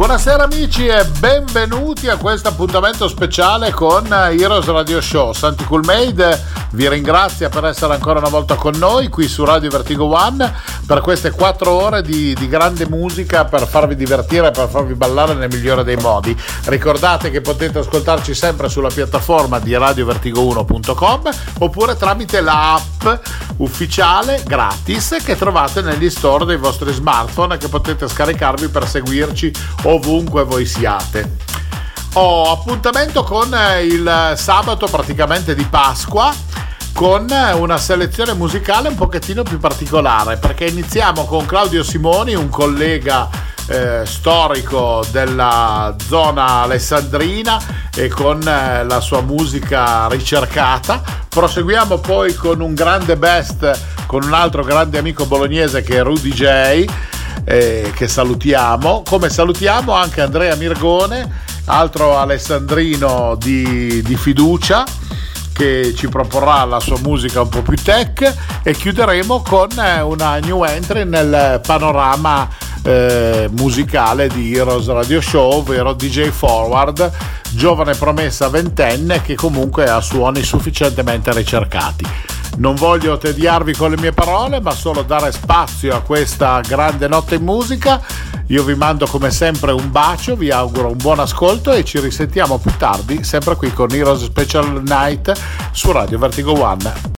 Buonasera amici e benvenuti a questo appuntamento speciale con Heroes Radio Show. Santi Coolmade vi ringrazia per essere ancora una volta con noi qui su Radio Vertigo One per queste quattro ore di, di grande musica per farvi divertire per farvi ballare nel migliore dei modi. Ricordate che potete ascoltarci sempre sulla piattaforma di radiovertigo1.com oppure tramite l'app ufficiale gratis che trovate negli store dei vostri smartphone che potete scaricarvi per seguirci ovunque voi siate. Ho appuntamento con il sabato praticamente di Pasqua con una selezione musicale un pochettino più particolare perché iniziamo con Claudio Simoni, un collega eh, storico della zona alessandrina e con eh, la sua musica ricercata. Proseguiamo poi con un grande best con un altro grande amico bolognese che è Rudy J eh, che salutiamo, come salutiamo anche Andrea Mirgone, altro alessandrino di, di fiducia che ci proporrà la sua musica un po' più tech e chiuderemo con eh, una new entry nel panorama eh, musicale di Heroes Radio Show, ovvero DJ Forward, giovane promessa ventenne che comunque ha suoni sufficientemente ricercati. Non voglio tediarvi con le mie parole, ma solo dare spazio a questa grande notte in musica. Io vi mando come sempre un bacio, vi auguro un buon ascolto e ci risentiamo più tardi, sempre qui con Heroes Special Night su Radio Vertigo One.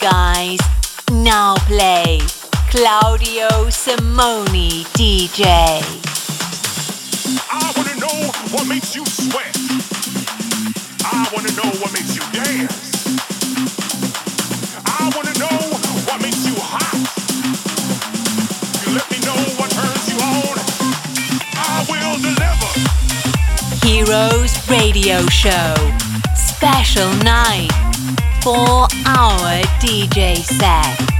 Guys, now play Claudio Simoni DJ. I wanna know what makes you sweat. I wanna know what makes you dance. I wanna know what makes you hot. You let me know what turns you on. I will deliver. Heroes Radio Show. Special night. Four hour DJ set.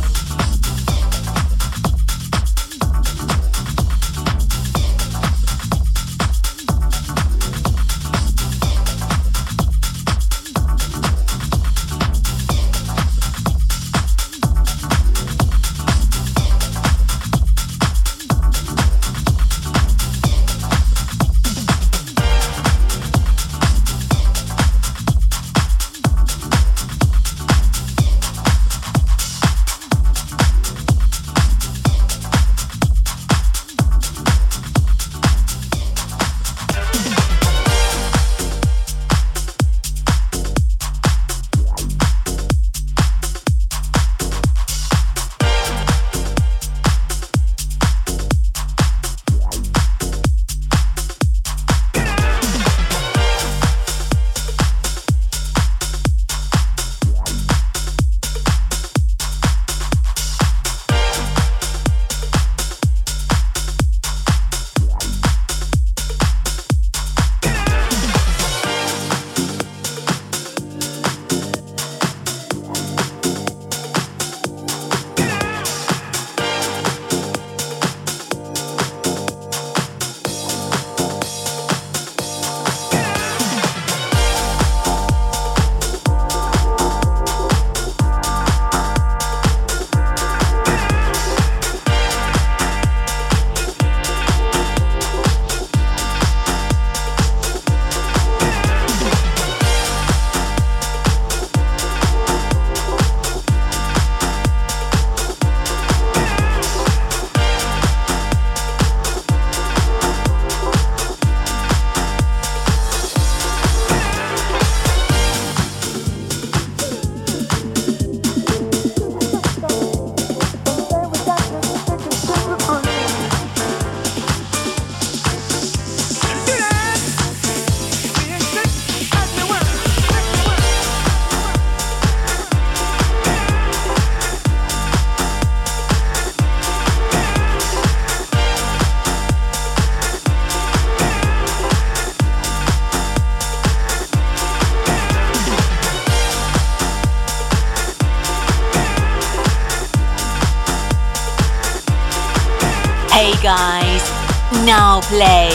Play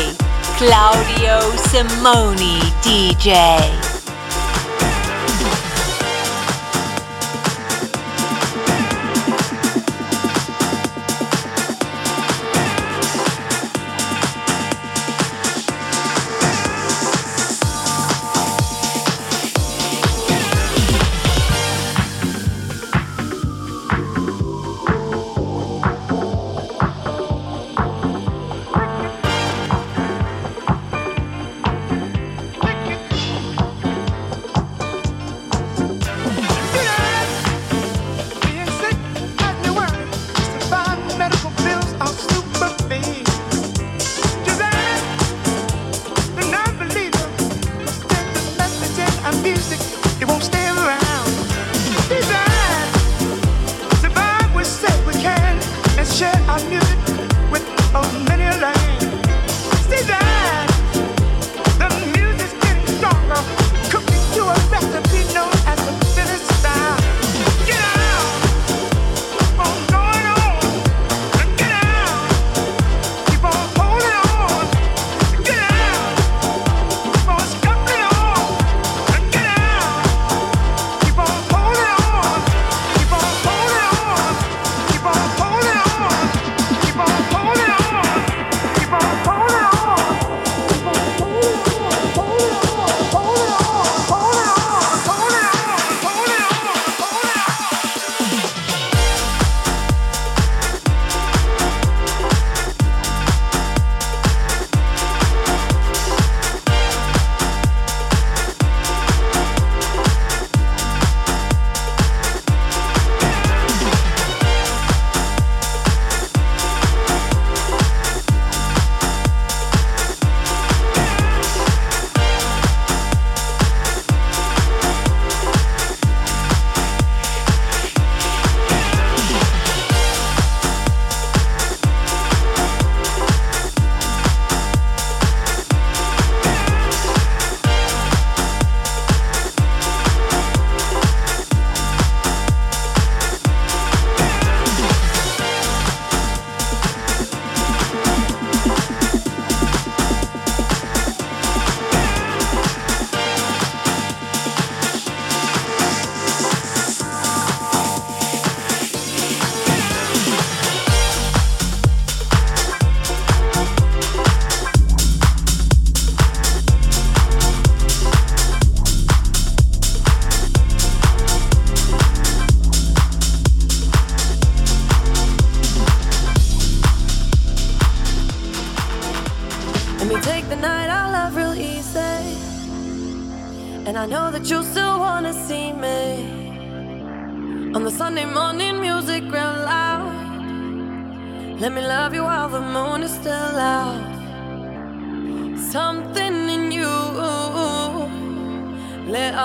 Claudio Simoni DJ.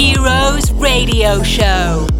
Heroes Radio Show.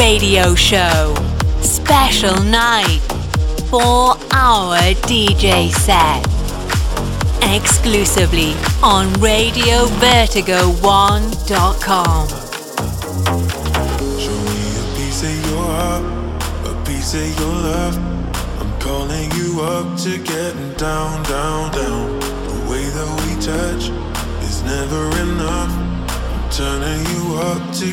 Radio Show. Special night. Four hour DJ set. Exclusively on RadioVertigo1.com. Show me a piece of your heart, a piece of your love. I'm calling you up to down, down, down. The way that we touch is never enough. I'm turning you up to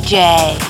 DJ.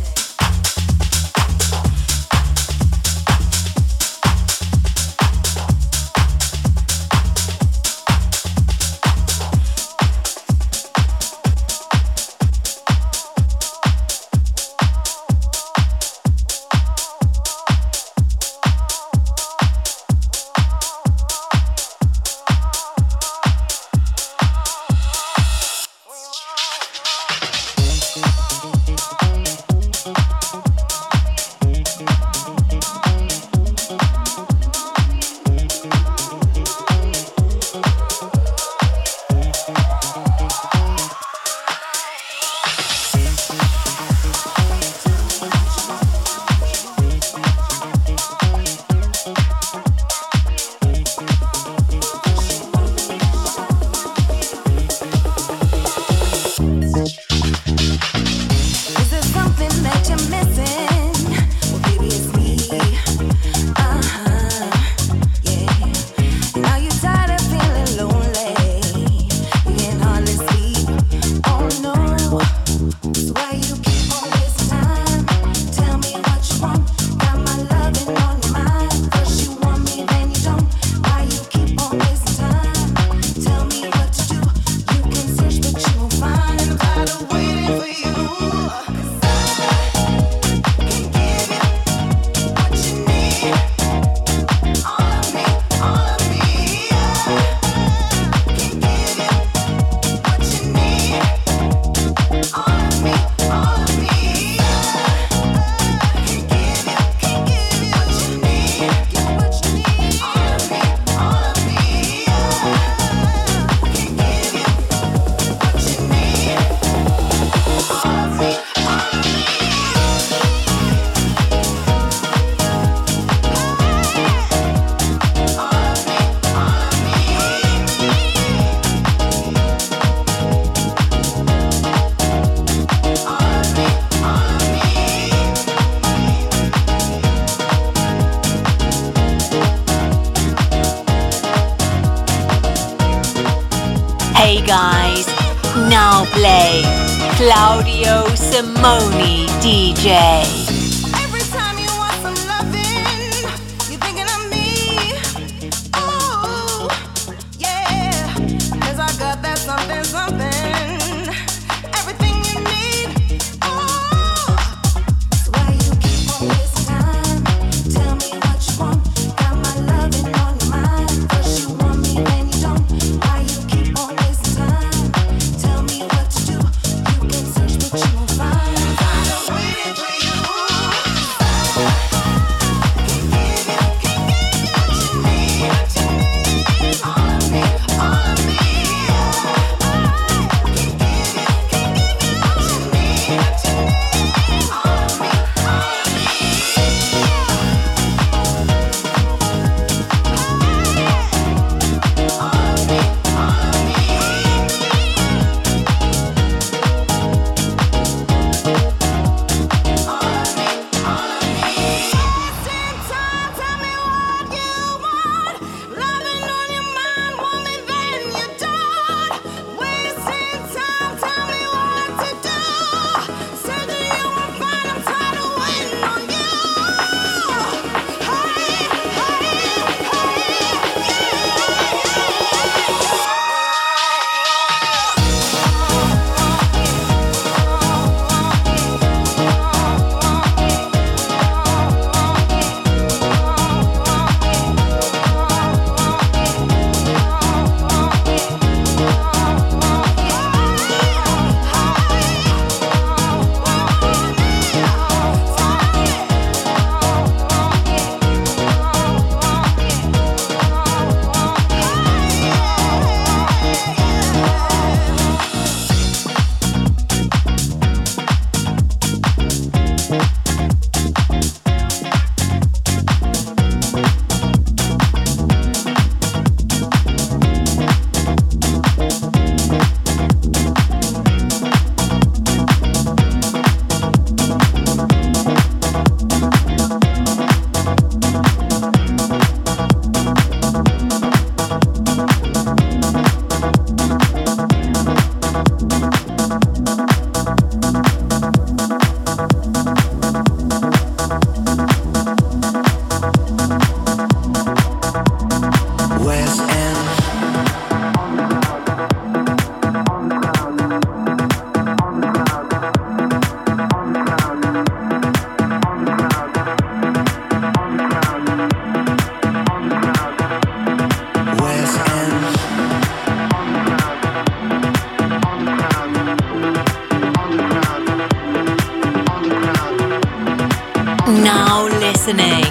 Listening.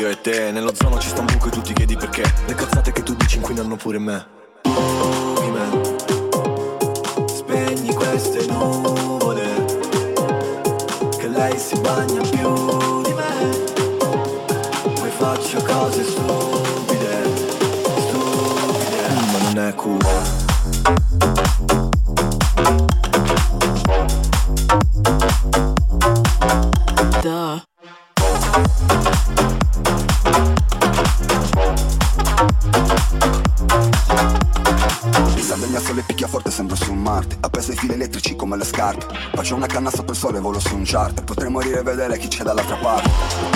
Io e te. Nello zono ci sta un buco e tu ti chiedi perché. Le cazzate che tu dici inquinano pure me volo su un charter Potrei morire e vedere chi c'è dall'altra parte.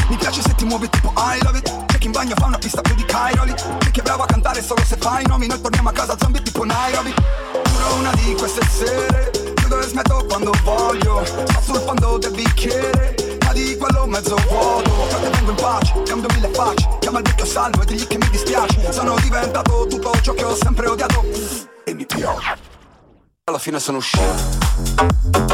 Mi piace se ti muovi tipo I love it C'è chi in bagno fa una pista più di Cairoli C'è chi è bravo a cantare solo se fa i nomi Noi torniamo a casa zombie tipo Nairobi. Giuro una di queste sere Chiudo e smetto quando voglio Sto sul fondo del bicchiere Ma di quello mezzo vuoto. Frate vengo in pace, cambio mille facce Chiama il vecchio salvo e digli che mi dispiace. Sono diventato tutto ciò che ho sempre odiato. E mi piace. Alla fine sono uscito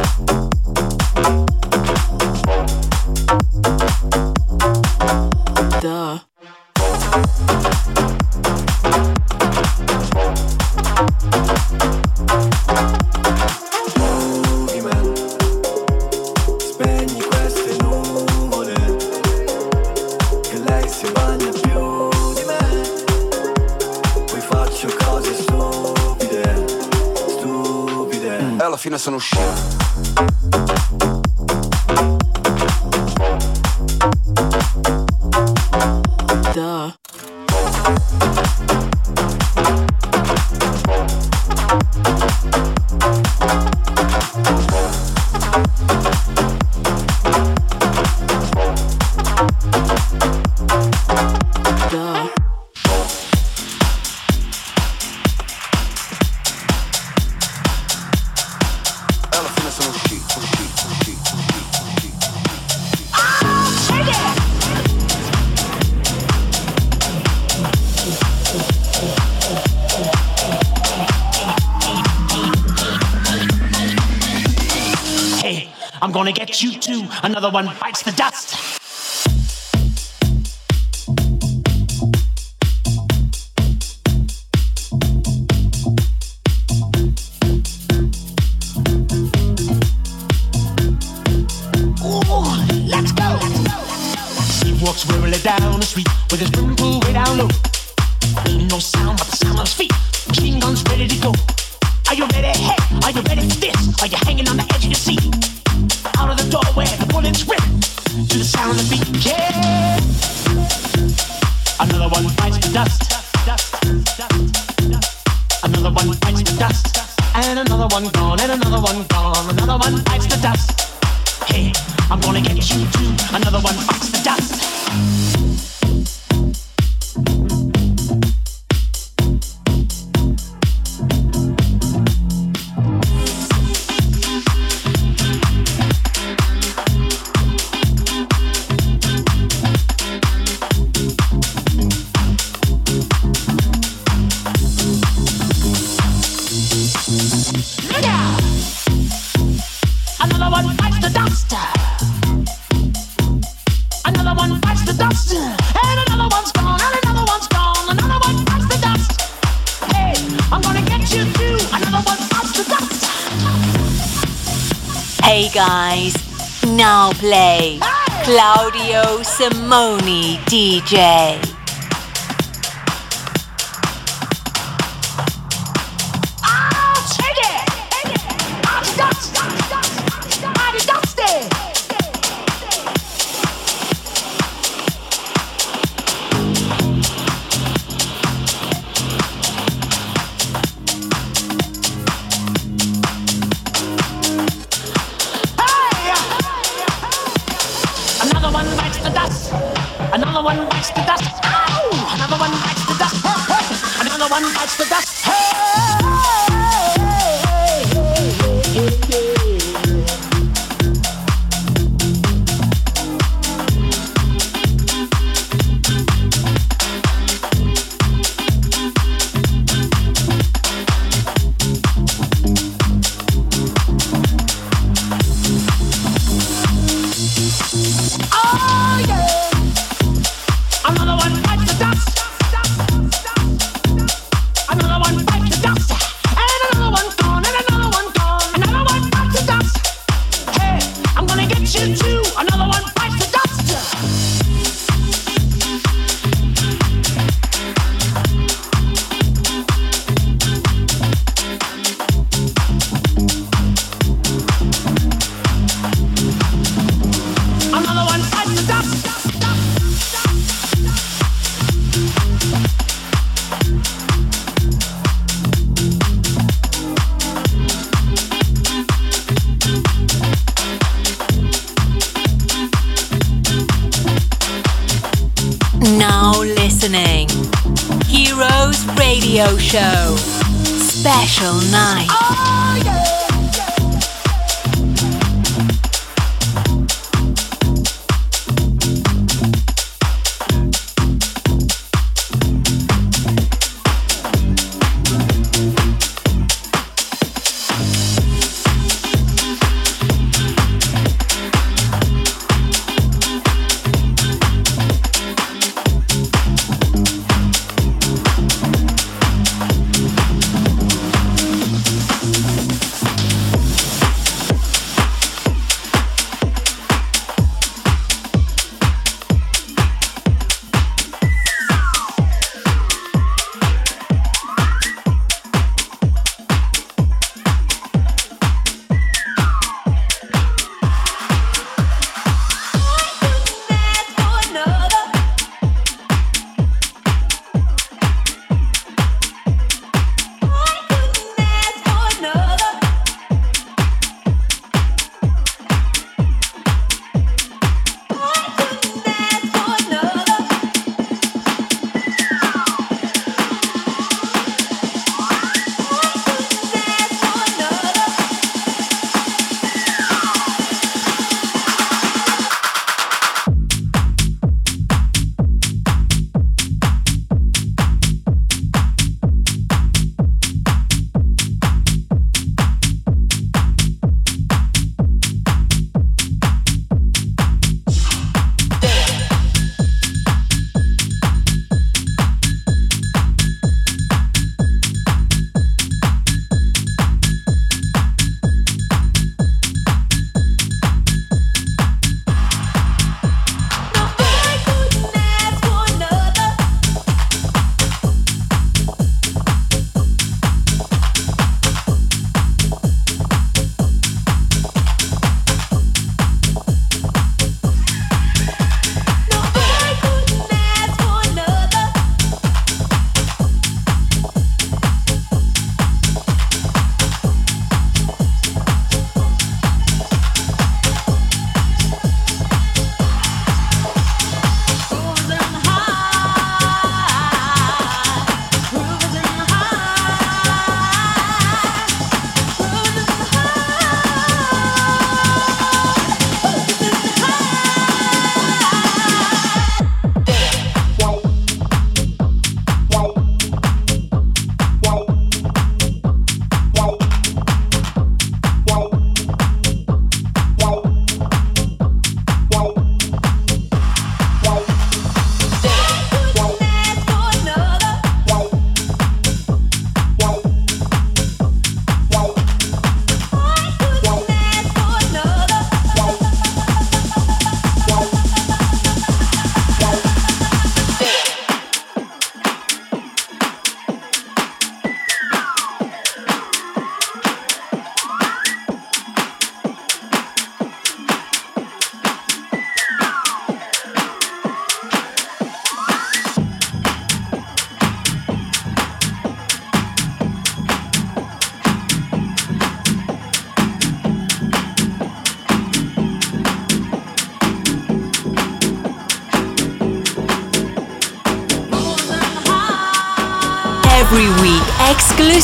Another one bites the Simoni DJ.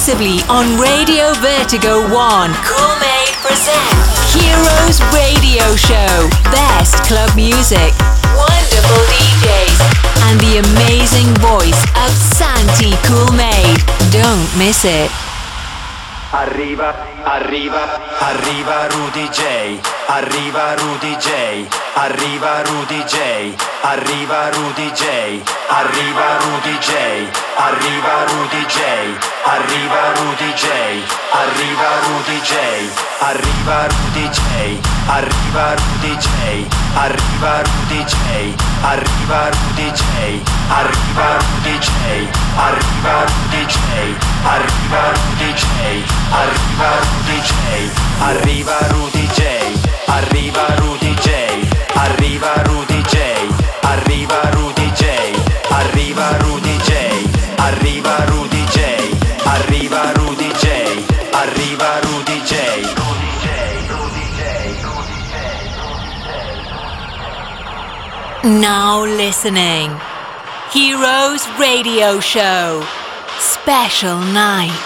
Exclusively on Radio Vertigo 1. Cool Made present Heroes Radio Show. Best club music, wonderful DJs, and the amazing voice of Santy Cool Made. Don't miss it. Arriva, arriva, arriva Rudeejay, arriva Rudeejay, arriva Rudeejay, arriva Rudeejay, arriva Rudeejay, arriva Rudy J, arriva Rudy J, arriva Rudy J, arriva Rudy J, arriva Rudy J, arriva Rudy J, arriva Rudy J, arriva Rudy J, arriva Rudy J, arriva Rudy J, arriva Rudy J, arriva Rudy J, arriva Rudy J, arriva Rudy J, arriva Rudy J, arriva Rudy arriva Rudy J, arriva Rudy J, arriva Rudy J. Now listening. Heroes Radio Show. Special night.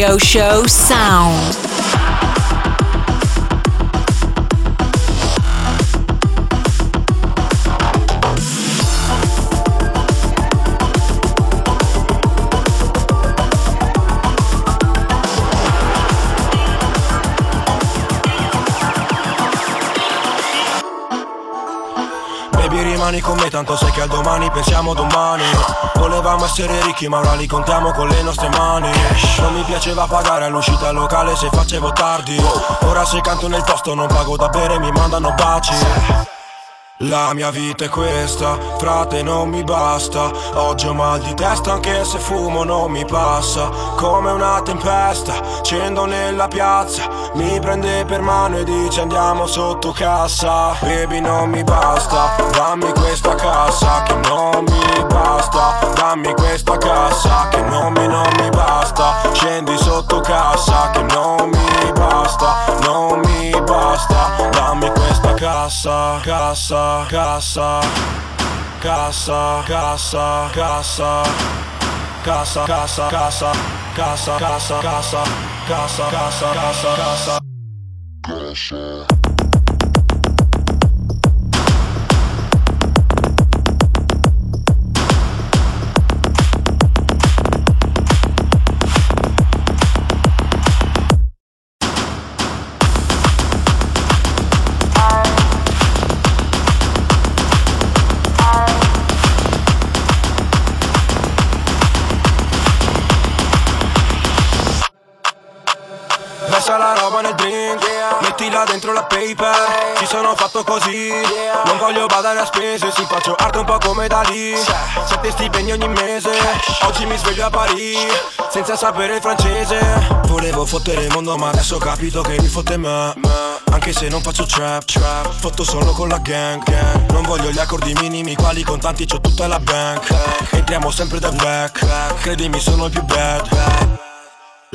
Radio Show sound. Baby rimani con me tanto sai che al domani pensiamo domani essere ricchi ma ora li contiamo con le nostre mani. Non mi piaceva pagare all'uscita locale se facevo tardi. Ora se canto nel posto non pago da bere mi mandano baci la mia vita è questa, frate non mi basta. Oggi ho mal di testa anche se fumo non mi passa. Come una tempesta, scendo nella piazza. Mi prende per mano e dice andiamo sotto cassa. Baby non mi basta, dammi questa cassa Che non mi basta, dammi questa cassa Che non mi, non mi basta. Scendi sotto cassa Che non mi basta, non mi basta Dammi questa cassa, cassa, cassa Cassa, cassa, cassa Cassa, cassa, cassa Cassa, cassa, cassa Cassa, cassa, cassa, cassa Cassa Stipendi ogni mese. Oggi mi sveglio a Parigi Senza sapere il francese. Volevo fottere il mondo ma adesso ho capito che mi fotte me. Anche se non faccio trap trap Fotto solo con la gang gang. Non voglio gli accordi minimi Quali contanti c'ho tutta la bank. Entriamo sempre da back. Credimi sono il più bad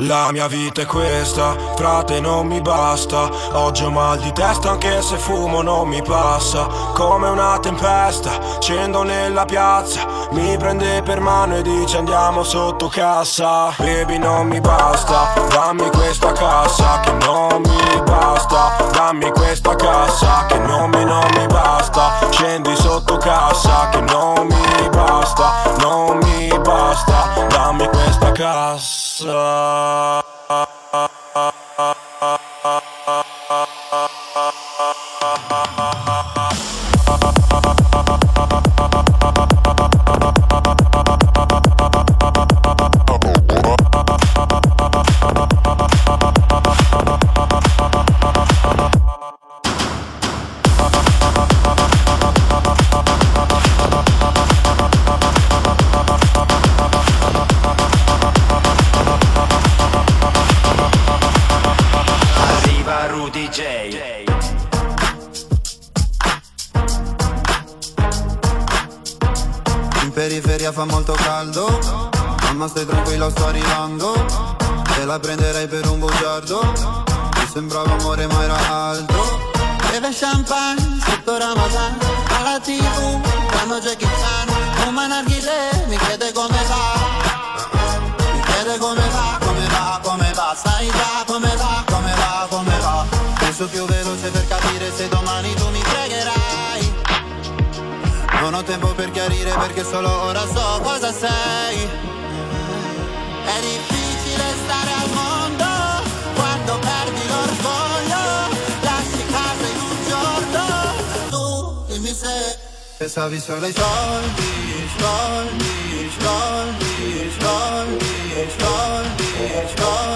La mia vita è questa, frate non mi basta. Oggi ho mal di testa anche se fumo non mi passa. Come una tempesta, scendo nella piazza. Mi prende per mano e dice andiamo sotto cassa. Baby non mi basta, dammi questa cassa Che non mi basta, dammi questa cassa Che non mi, non mi basta. Scendi sotto cassa Che non mi basta, non mi basta. Dammi questa cassa So. Uh, molto caldo. Mamma stai tranquilla sto arrivando. Te la prenderei per un bugiardo. Mi sembrava amore ma era altro. Beve champagne sotto Ramadan. Alla tv quando Jackie Chan Un manarghile mi chiede come va. Mi chiede come va, come va, come va. Sai già come va, come va, come va. Penso più veloce per capire se domani tu mi Non ho tempo per chiarire perché solo ora so cosa sei È difficile stare al mondo Quando perdi l'orgoglio Lasci casa in un giorno Tu dimmi se Pensavi solo ai soldi, soldi, soldi, soldi, soldi, soldi,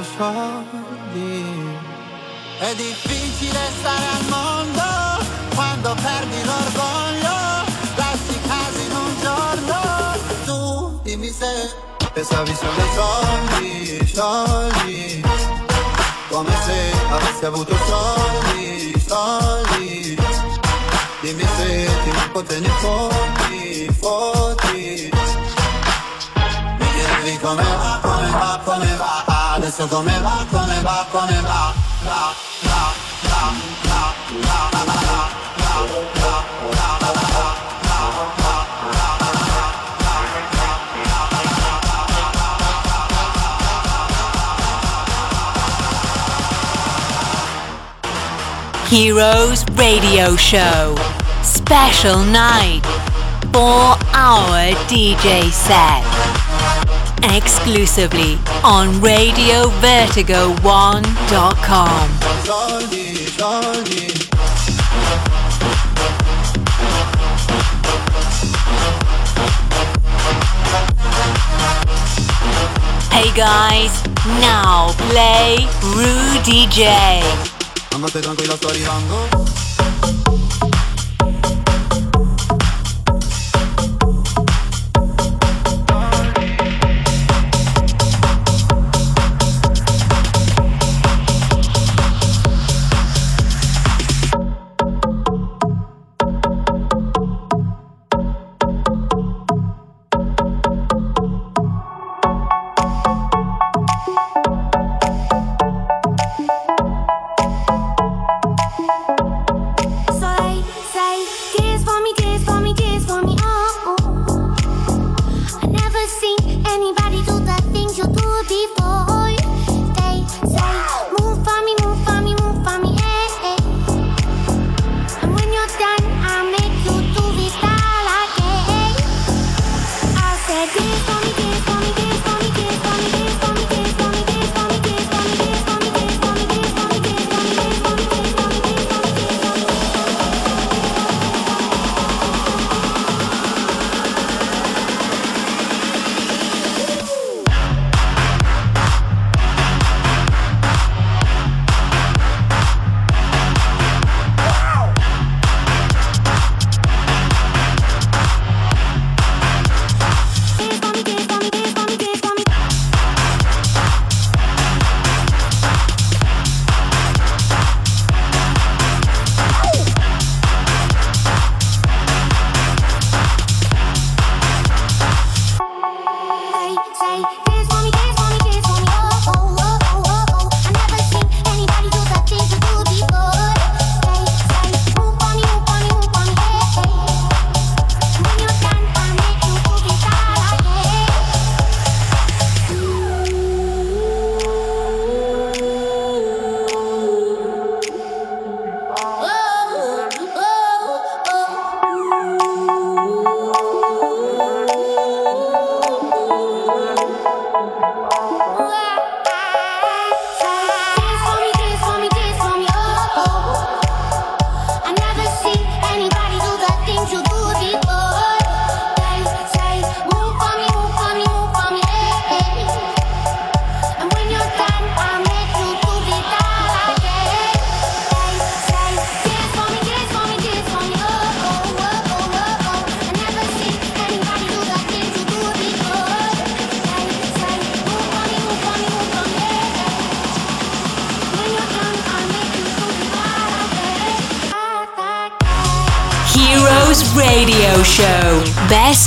Voluto soldi È difficile stare al mondo Quando perdi l'orgoglio Lasci casa in un giorno. Tu dimmi se Pensavi solo ai soldi, soldi. Come se avessi avuto soldi, soldi. Dimmi se ti manco te ne fotti, fotti Mi chiedevi come Come va, come va, come va, va. Heroes Radio Show. Special night. Four hour DJ set. Exclusively on RadioVertigo1.com. Soldi, soldi Hey guys, now play Rudeejay.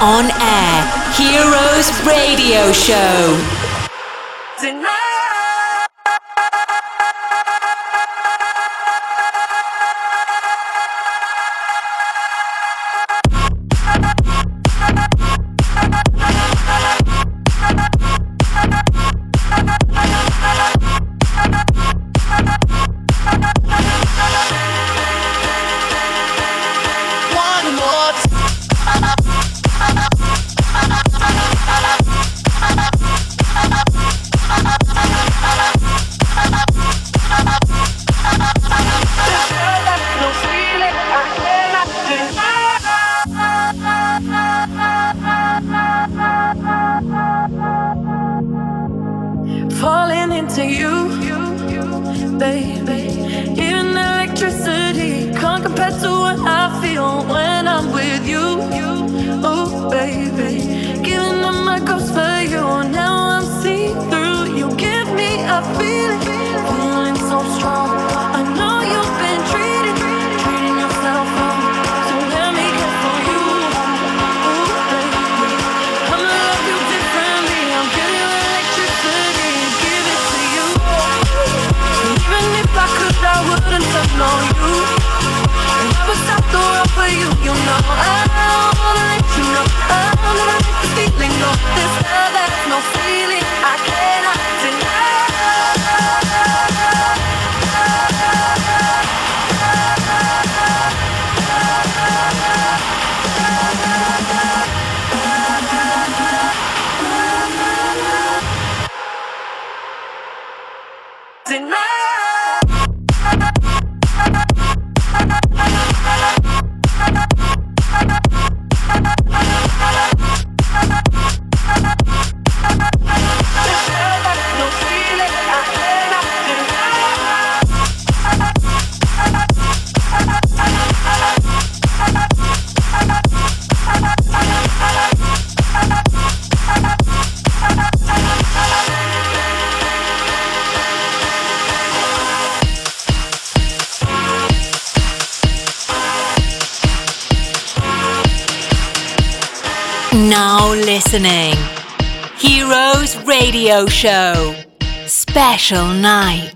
On listening. Heroes Radio Show. Special night.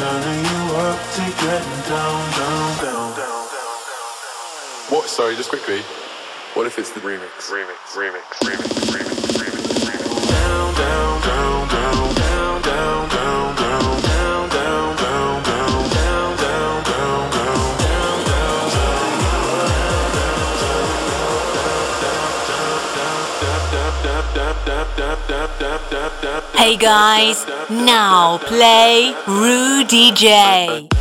I'm turning you up to getting down, down, down, down. What? Sorry, just quickly. What if it's the remix? Remix, remix, remix, remix, remix, remix. Down, down, down, down, down, down, down, down, down, down, down, down, down, down, down, down, down, down, Hey guys, now play Rudeejay.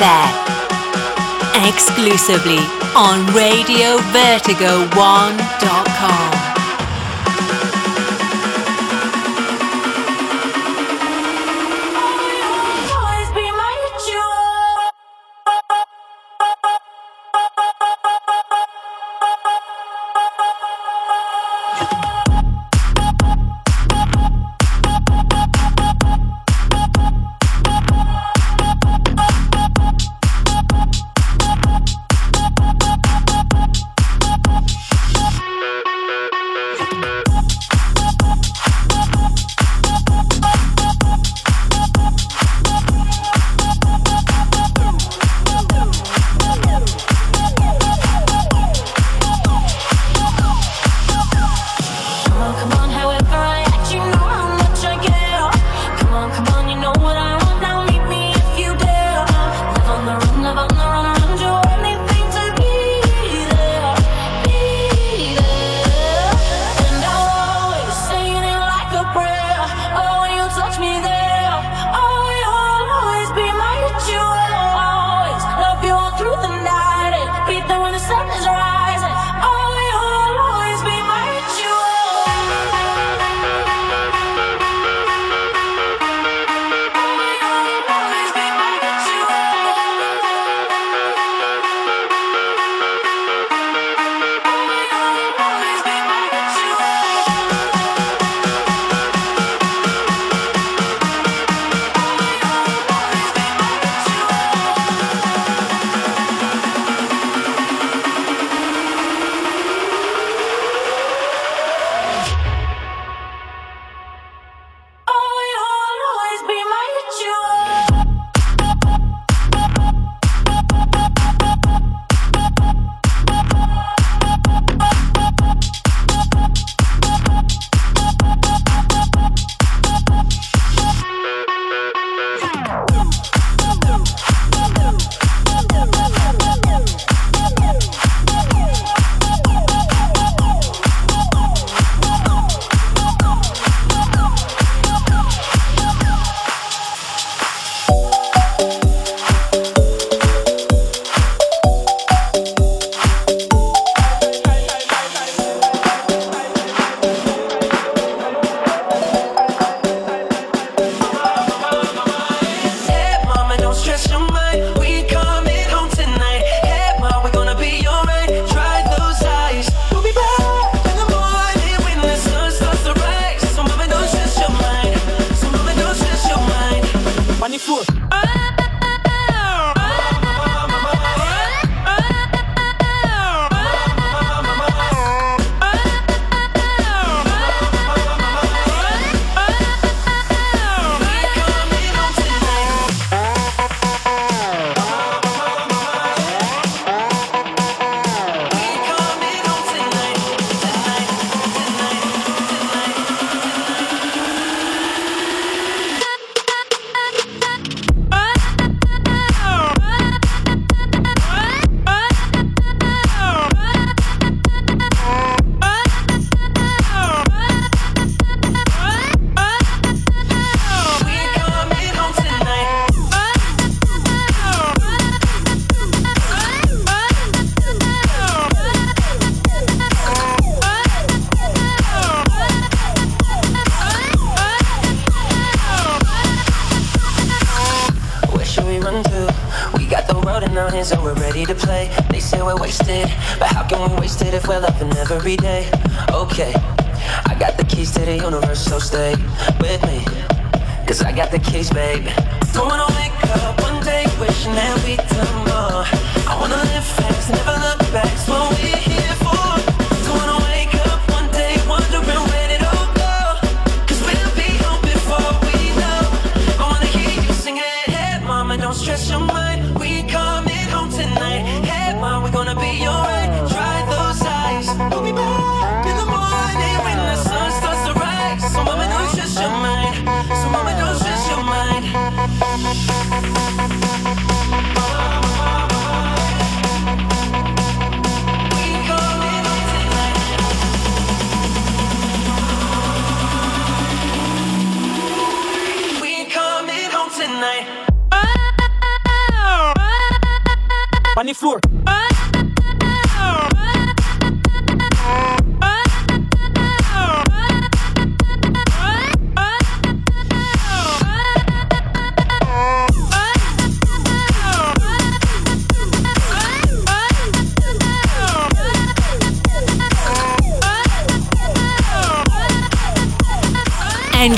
set. Exclusively on Radio Vertigo 1.com.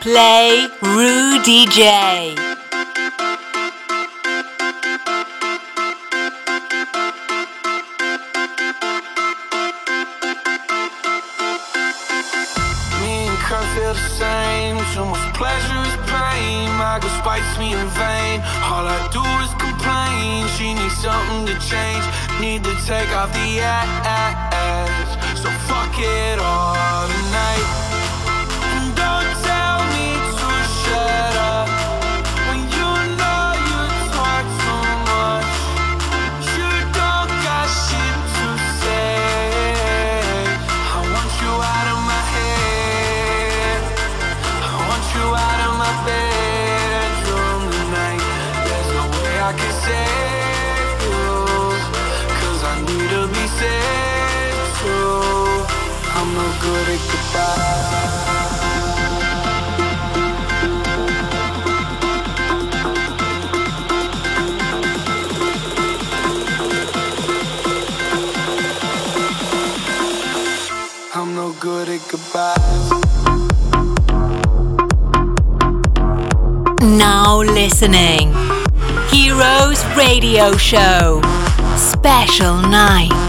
play Rudeejay. Listening. Heroes Radio Show. Special night.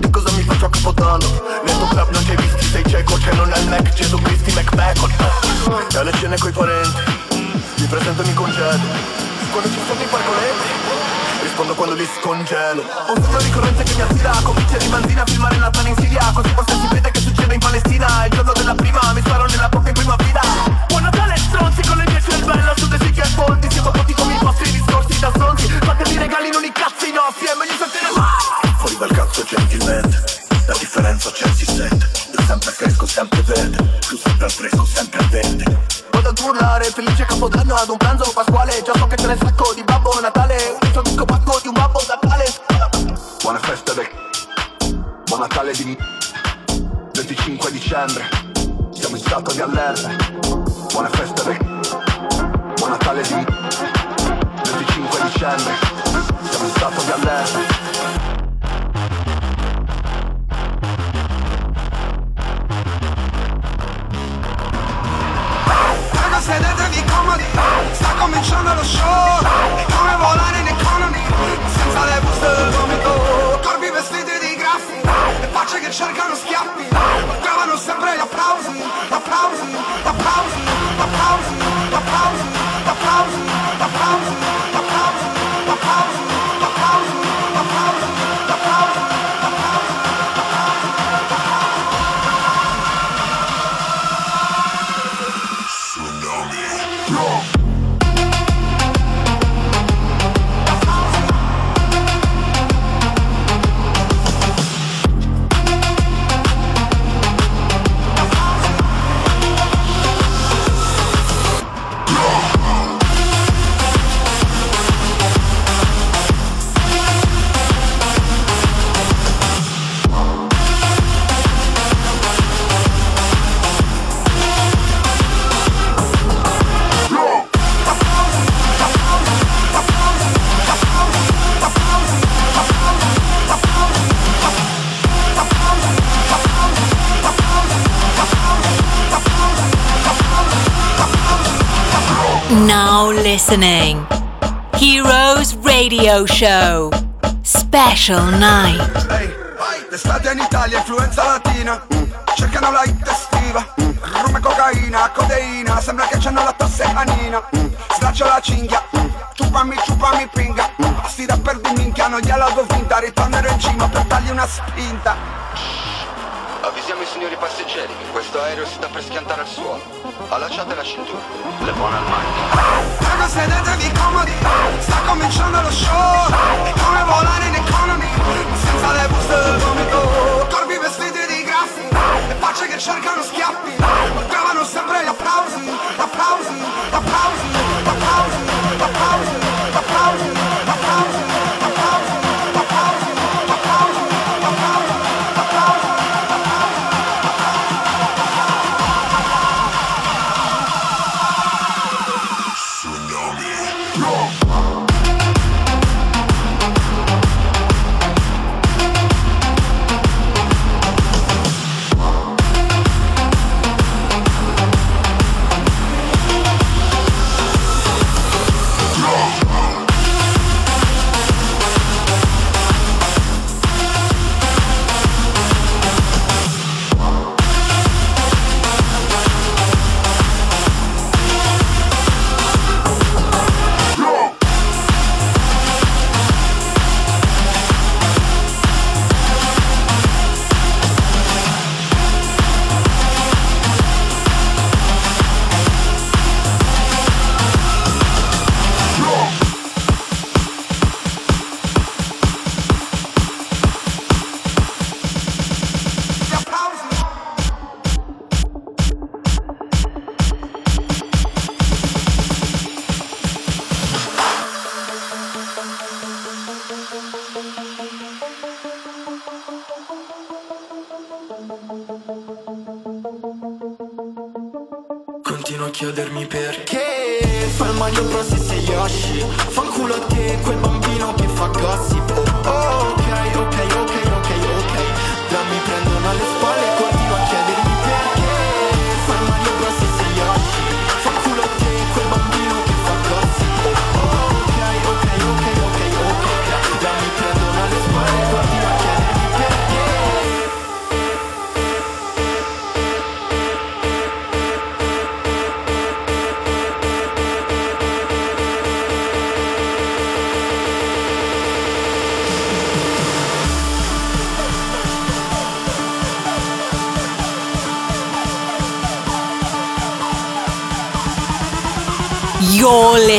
Di cosa mi faccio a Capodanno? Nel tuo club non c'hai visti, sei cieco C'è non è il Mac, Gesù Cristi, McBacon E alle cene coi parenti Mi presento e mi congedo. Quando ci sono i parcoletti Rispondo quando li scongelo. Ho un sogno ricorrente che mi attira Con bicchieri di manzina a filmare Natale in Siria Così forse si vede che succede in Palestina. Il giorno della prima mi sparo nella in prima fila. Buon Natale stronzi con le mie cervello Su dei siti e fonti Siamo tutti come i vostri discorsi da stronzi Fatemi regali non i cazzi nostri E meglio sentire mai dal cazzo gentilmente La differenza c'è si sente. Io sempre fresco, sempre verde. Tu sempre al fresco, sempre al verde. Vado ad urlare, felice capodanno ad un pranzo pasquale. Già so che c'è nel sacco di Babbo Natale. Un disco disco pacco di un Babbo Natale. Buona festa del... Buon Natale di... 25 dicembre. Siamo in stato di allerta. Buona festa del... Buon Natale di... 25 dicembre. Siamo in stato di allerta sedetevi comodi. Sta cominciando lo show. È come volare in economy Senza le buste del vomito Corpi vestiti di graffi E facce che cercano schiaffi. Ma trovano sempre gli applausi Applausi, applausi, applausi Applausi, Now listening. Heroes Radio Show. Special night. Ehi, l'estate in Italia, influenza latina. Cercano la hit estiva. Rum e cocaina, codeina. Sembra che c'hanno la tosse canina Slaccio la cinghia. Ciupami, ciupami, pinga. A sti rapper di minchia non gliela do vinta Ritornerò in cima per dargli una spinta Avvisiamo i signori passeggeri. Che questo aereo si sta per schiantare al suolo. Allacciate la cintura. Le buone al manico. Raga sedetevi comodi. Sta cominciando lo show. È come volare in economy. Senza le buste del vomito. Corpi vestiti di graffi. E facce che cercano schiaffi. Ma trovano sempre gli applausi,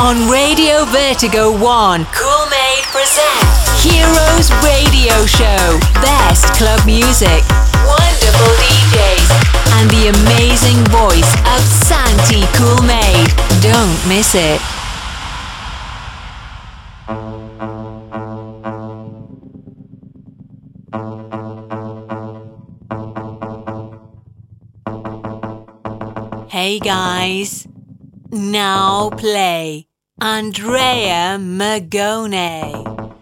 on Radio Vertigo 1. Cool Made presents Heroes Radio Show. Best club music, wonderful DJs, and the amazing voice of Santy Cool Made. Don't miss it. Hey guys, now play. Andrea Mirgone.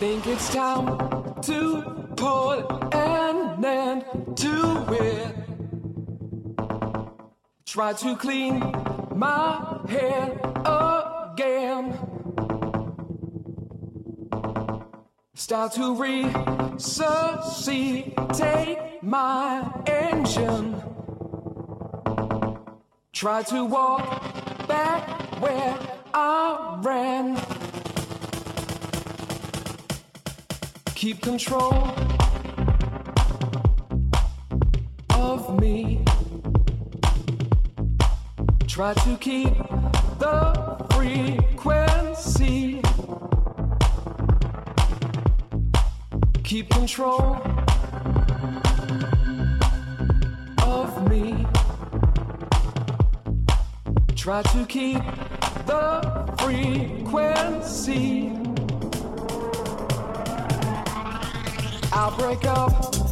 Think it's time to pull and then to it. Try to clean my hair again. Start to resuscitate my engine. Try to walk back where I ran. Keep control of me. Try to keep the frequency. Keep control of me. Try to keep the frequency. I'll break up.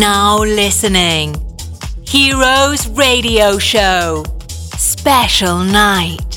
Now listening. Heroes Radio Show. Special night.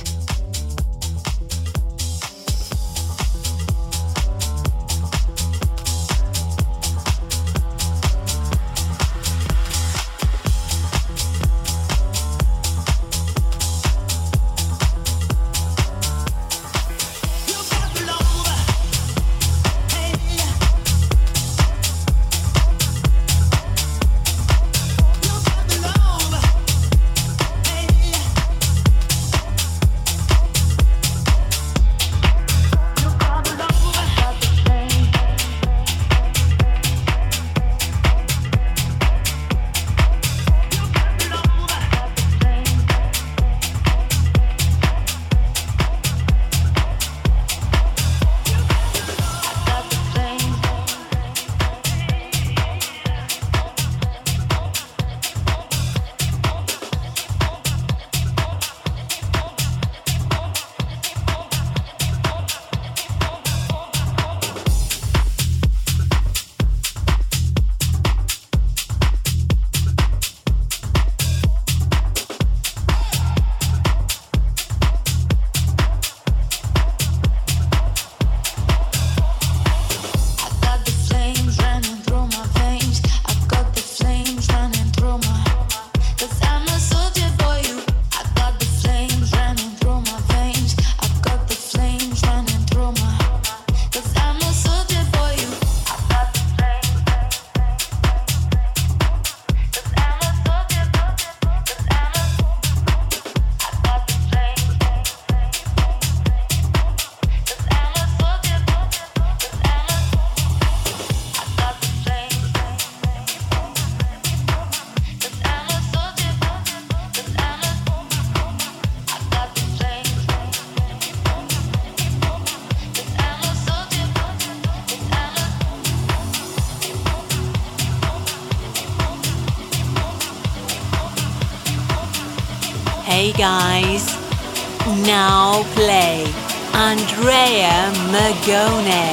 Mirgone. Cause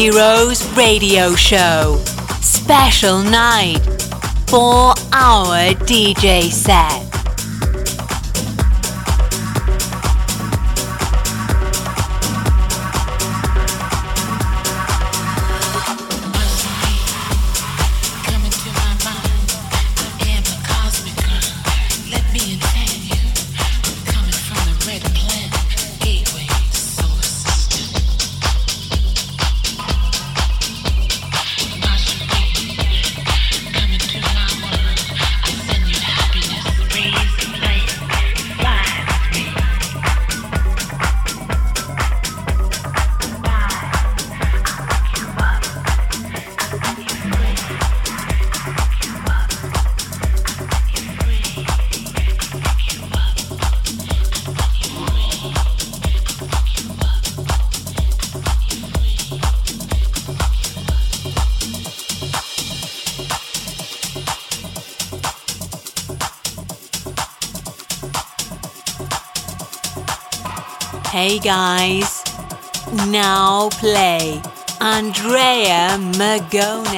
Heroes Radio Show. Special night. Four hour DJ set. Guys, now play Andrea Mirgone.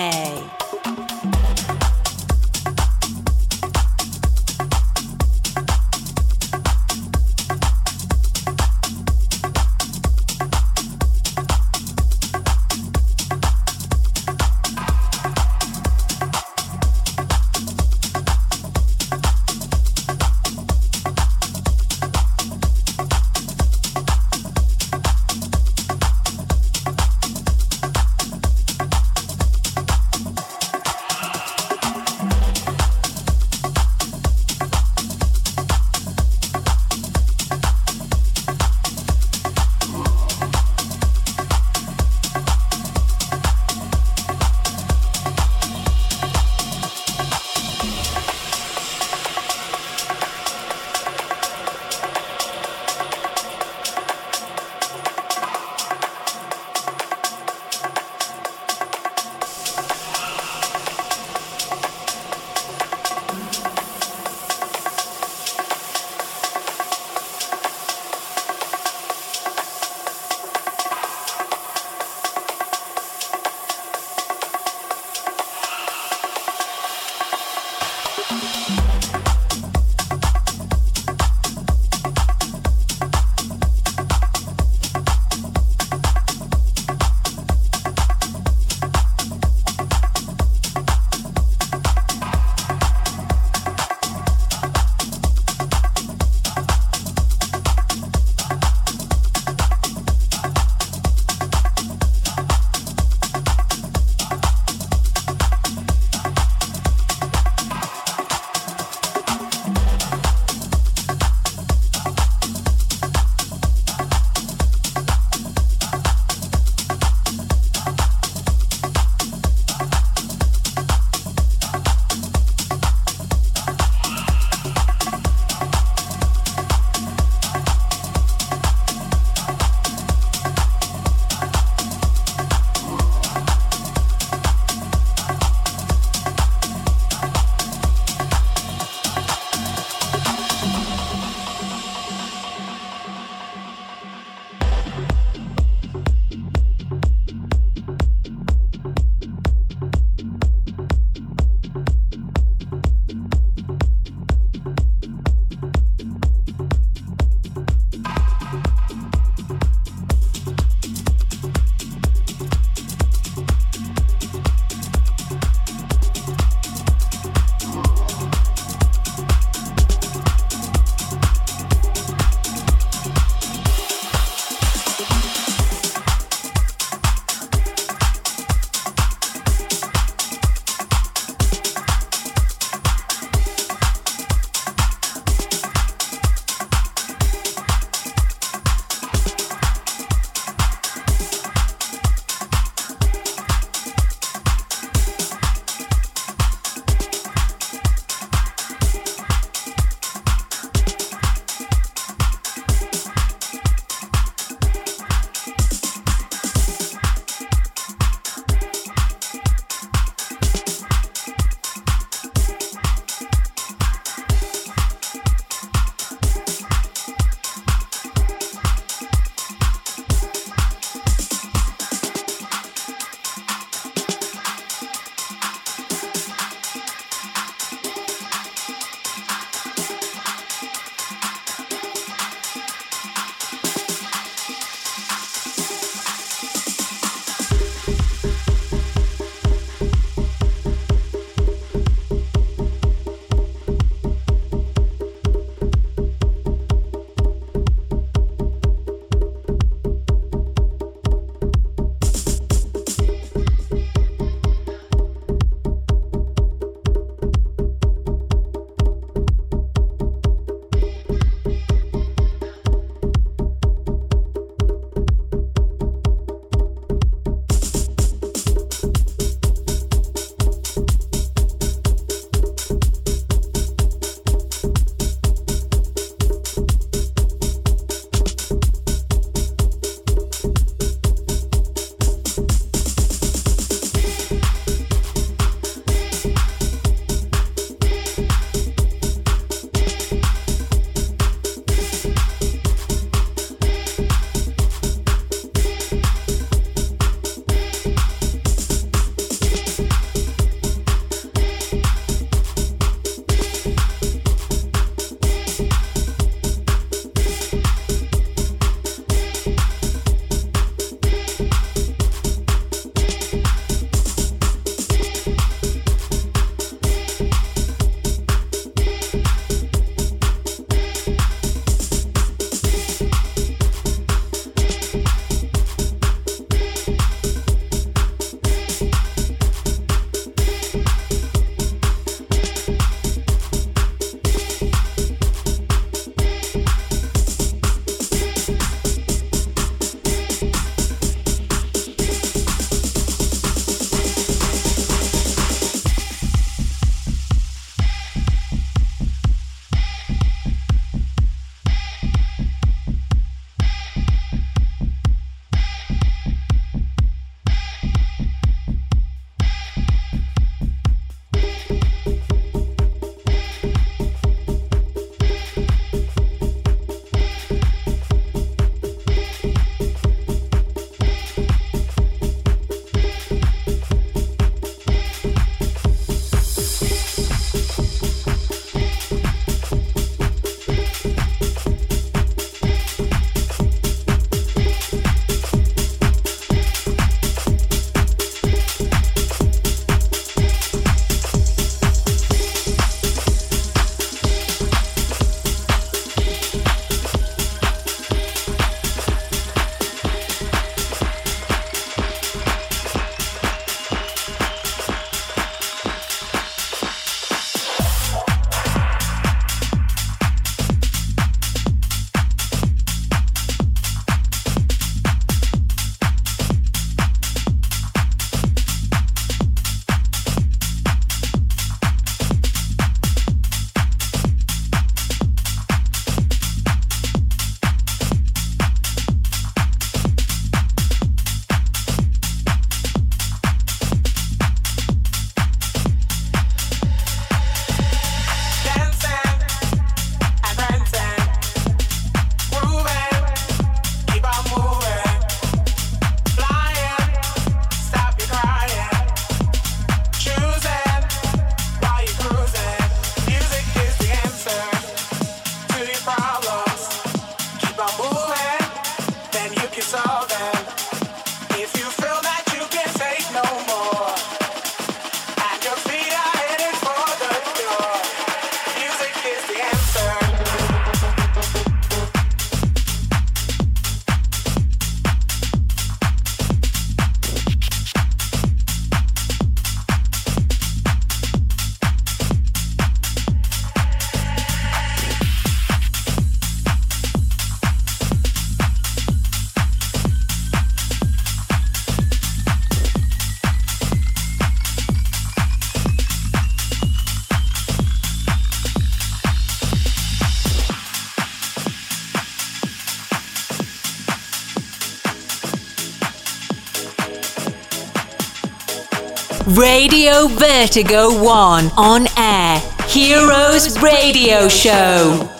Radio Vertigo 1 on air. Heroes Radio Show.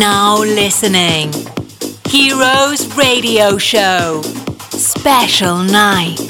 Now listening. Heroes Radio Show. Special night.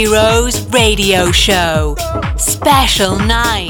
Heroes Radio Show. Special night.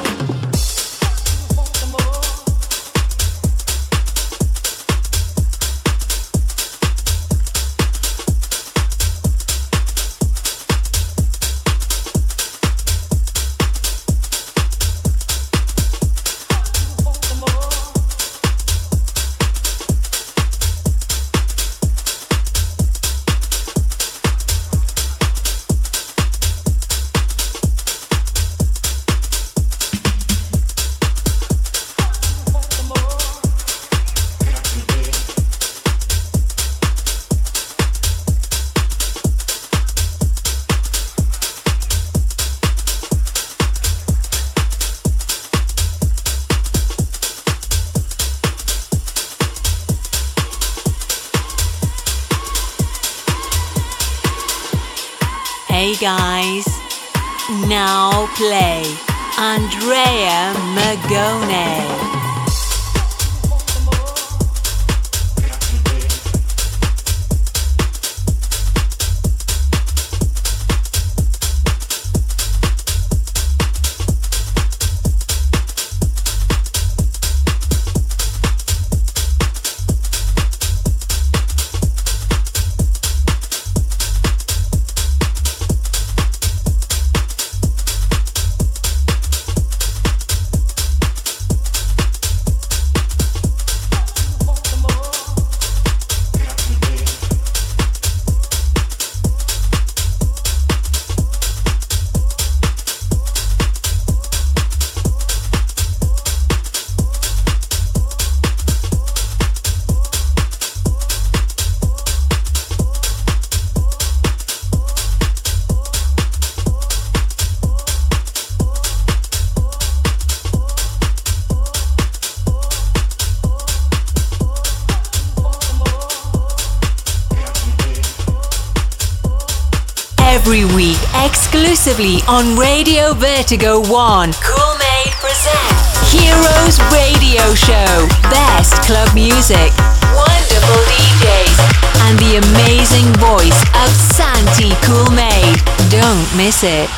Exclusively on Radio Vertigo 1. Cool Made present Heroes Radio Show. Best club music, wonderful DJs, and the amazing voice of Santy Cool Made. Don't miss it.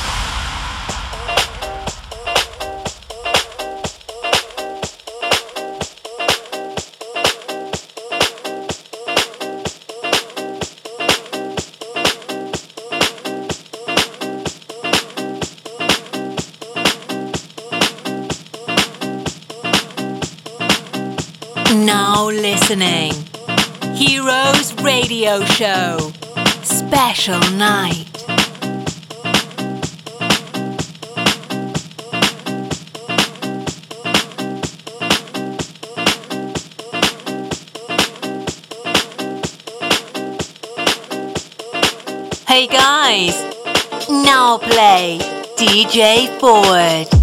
Special night. Hey guys, now play DJ Forward.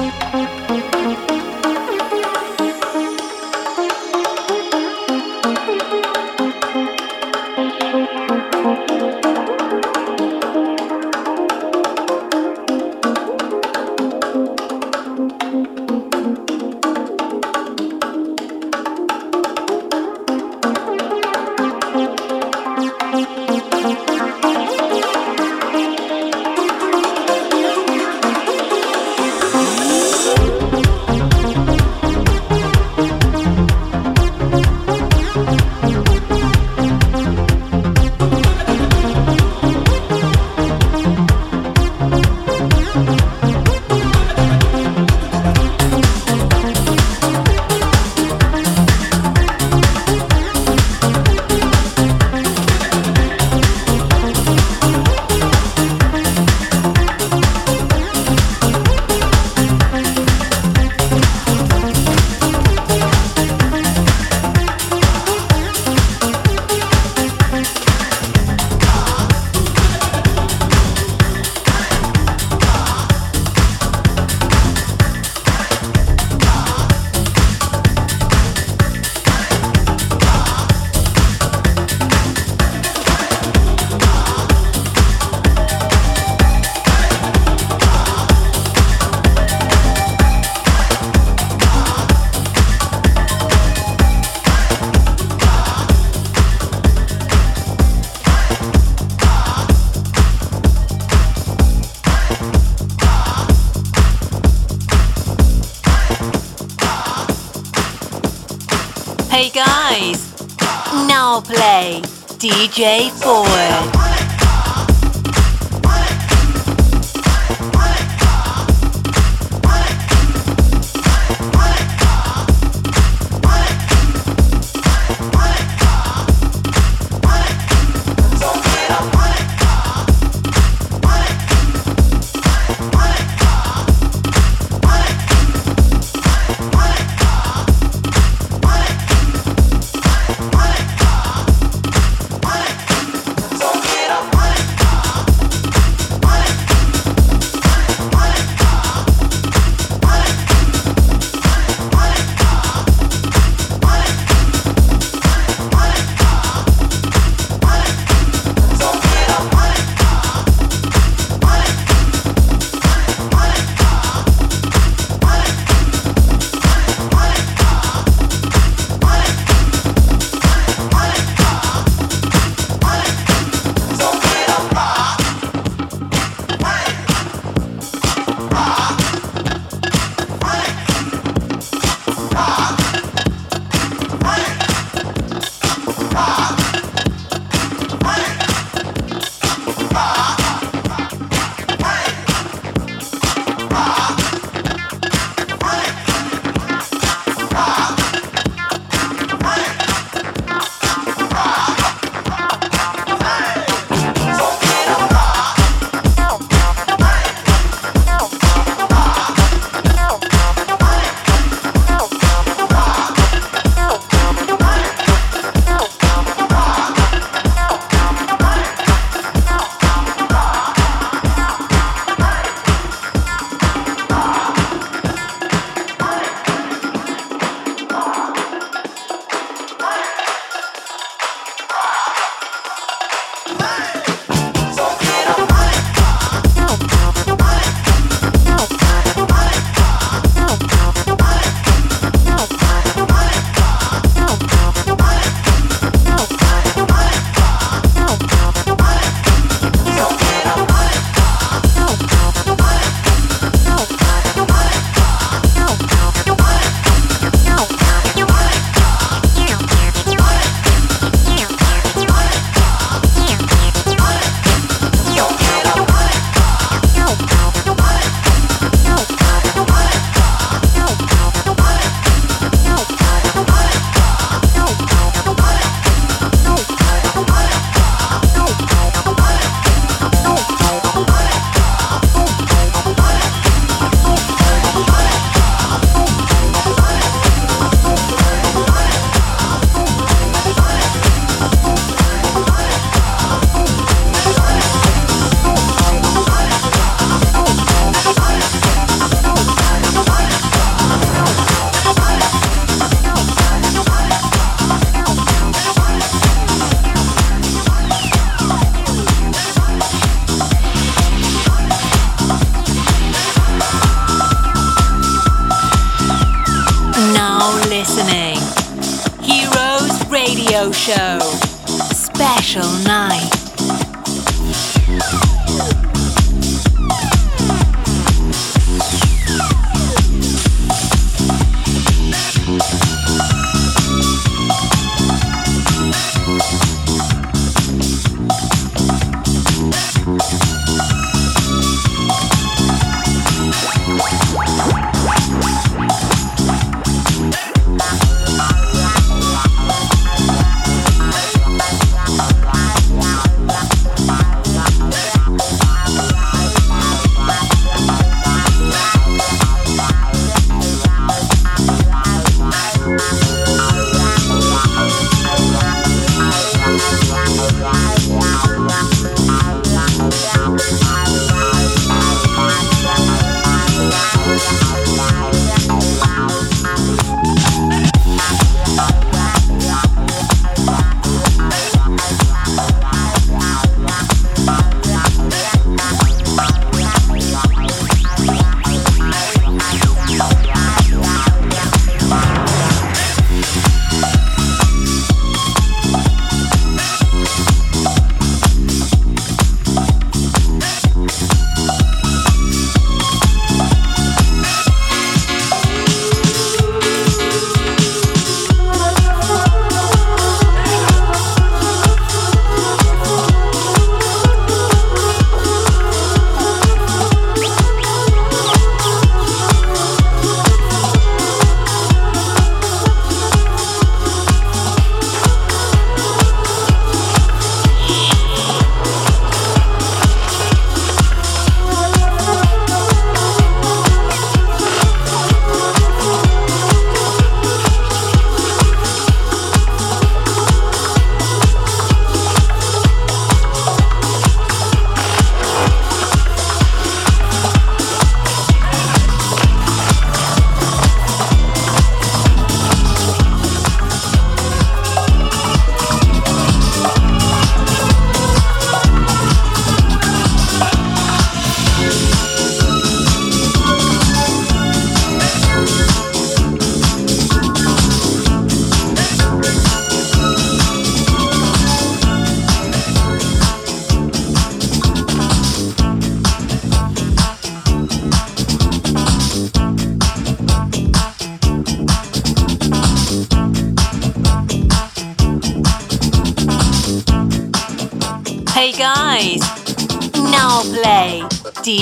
DJ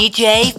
DJ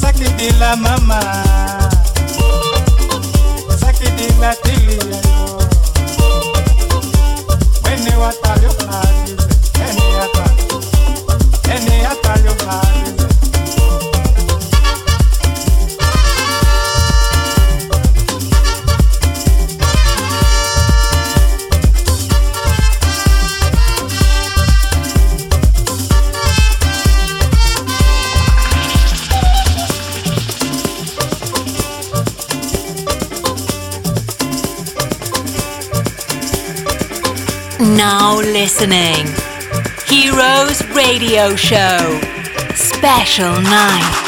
sakidila mama. Sakidila tiliyayo wene listening. Heroes Radio Show. Special Night.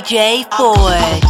DJ Ford.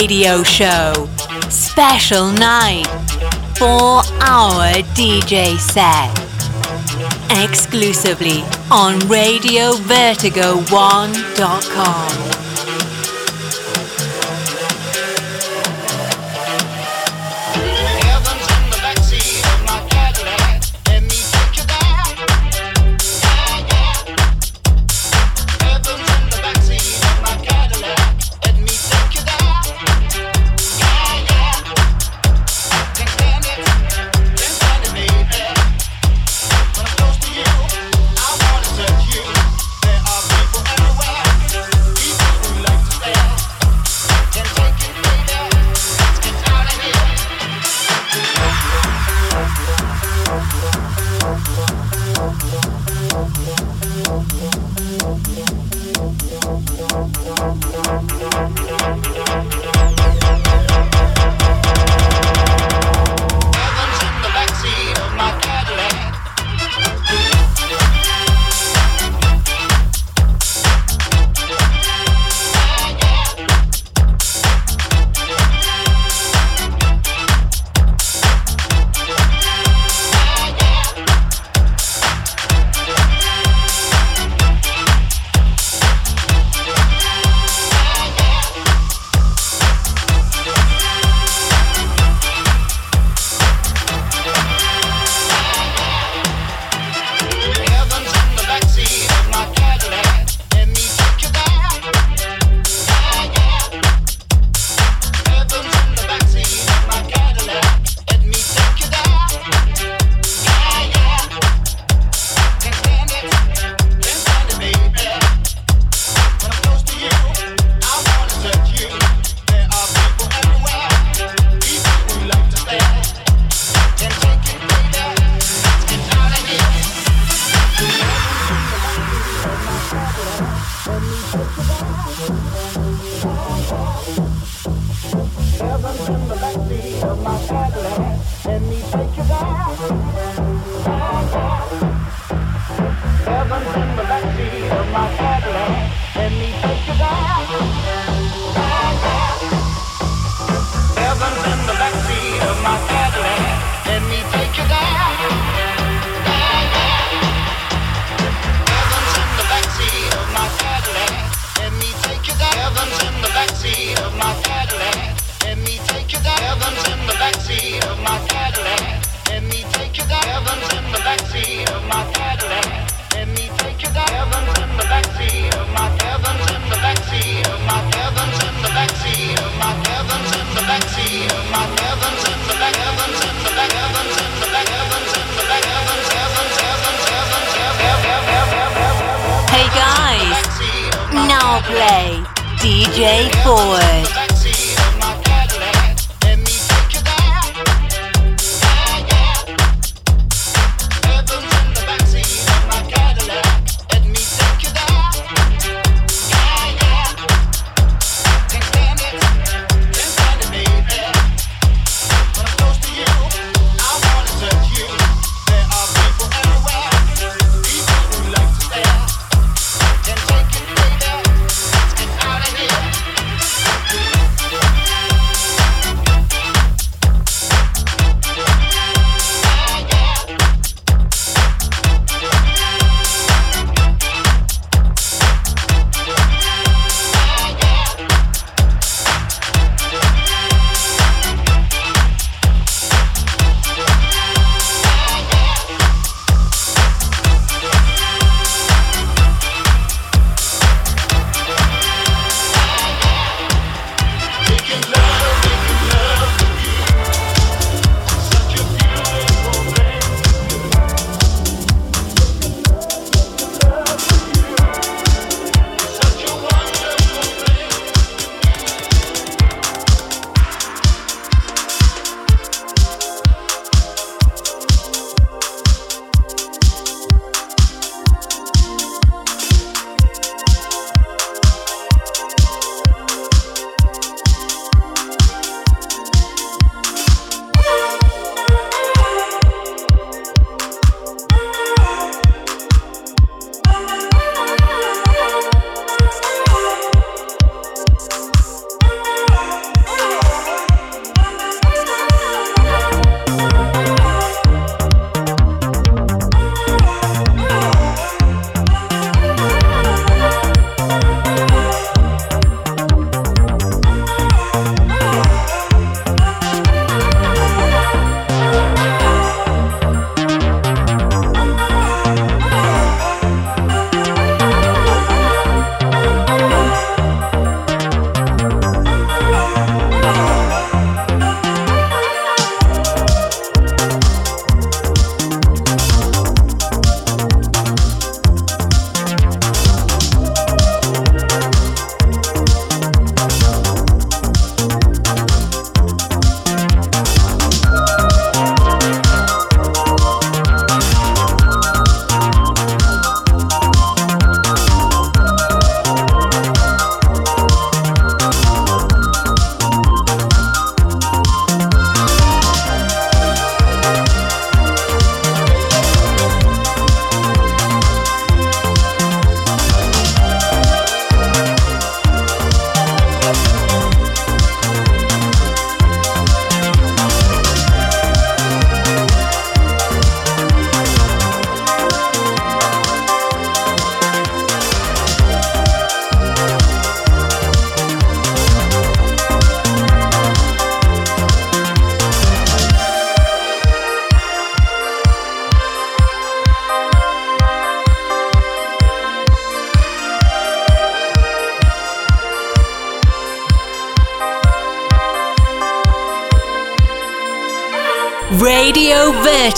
Radio Show. Special night. Four hour DJ set. Exclusively on RadioVertigo1.com.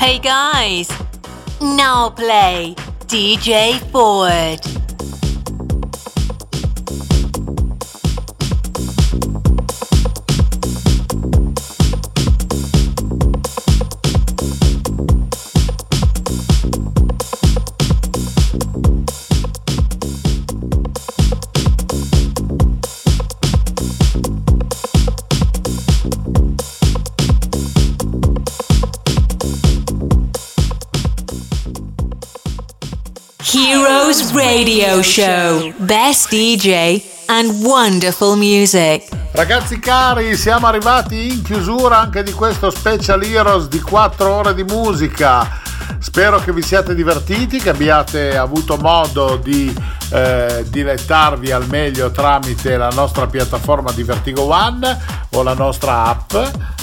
Hey guys, now play DJ Forward. Show. Best DJ and wonderful music. Ragazzi cari, siamo arrivati in chiusura anche di questo Special Heroes di 4 ore di musica. Spero che vi siate divertiti, che abbiate avuto modo di eh, dilettarvi al meglio tramite la nostra piattaforma di Vertigo One o la nostra app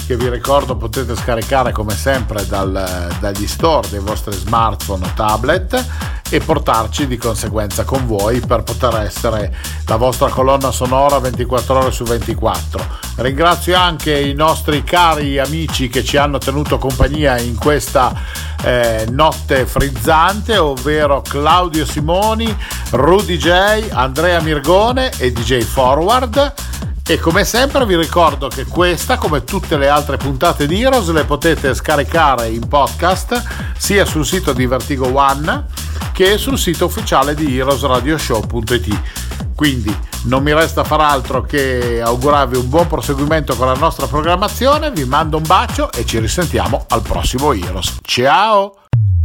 che vi ricordo potete scaricare come sempre dal, dagli store dei vostri smartphone o tablet e portarci di conseguenza con voi per poter essere la vostra colonna sonora 24 ore su 24. Ringrazio anche i nostri cari amici che ci hanno tenuto compagnia in questa eh, notte frizzante, ovvero Claudio Simoni, Rudy J, Andrea Mirgone e DJ Forward. E come sempre vi ricordo che questa, come tutte le altre puntate di Heroes, le potete scaricare in podcast sia sul sito di Vertigo One che sul sito ufficiale di heroesradioshow.it. Quindi non mi resta far altro che augurarvi un buon proseguimento con la nostra programmazione, vi mando un bacio e ci risentiamo al prossimo Heroes. Ciao!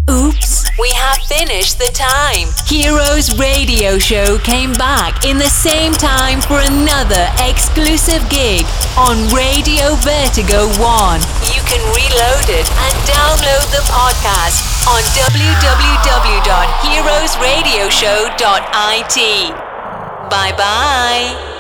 Oops, we have finished the time. Heroes Radio Show came back in the same time for another exclusive gig on Radio Vertigo 1. You can reload it and download the podcast on www.heroesradioshow.it. Bye bye.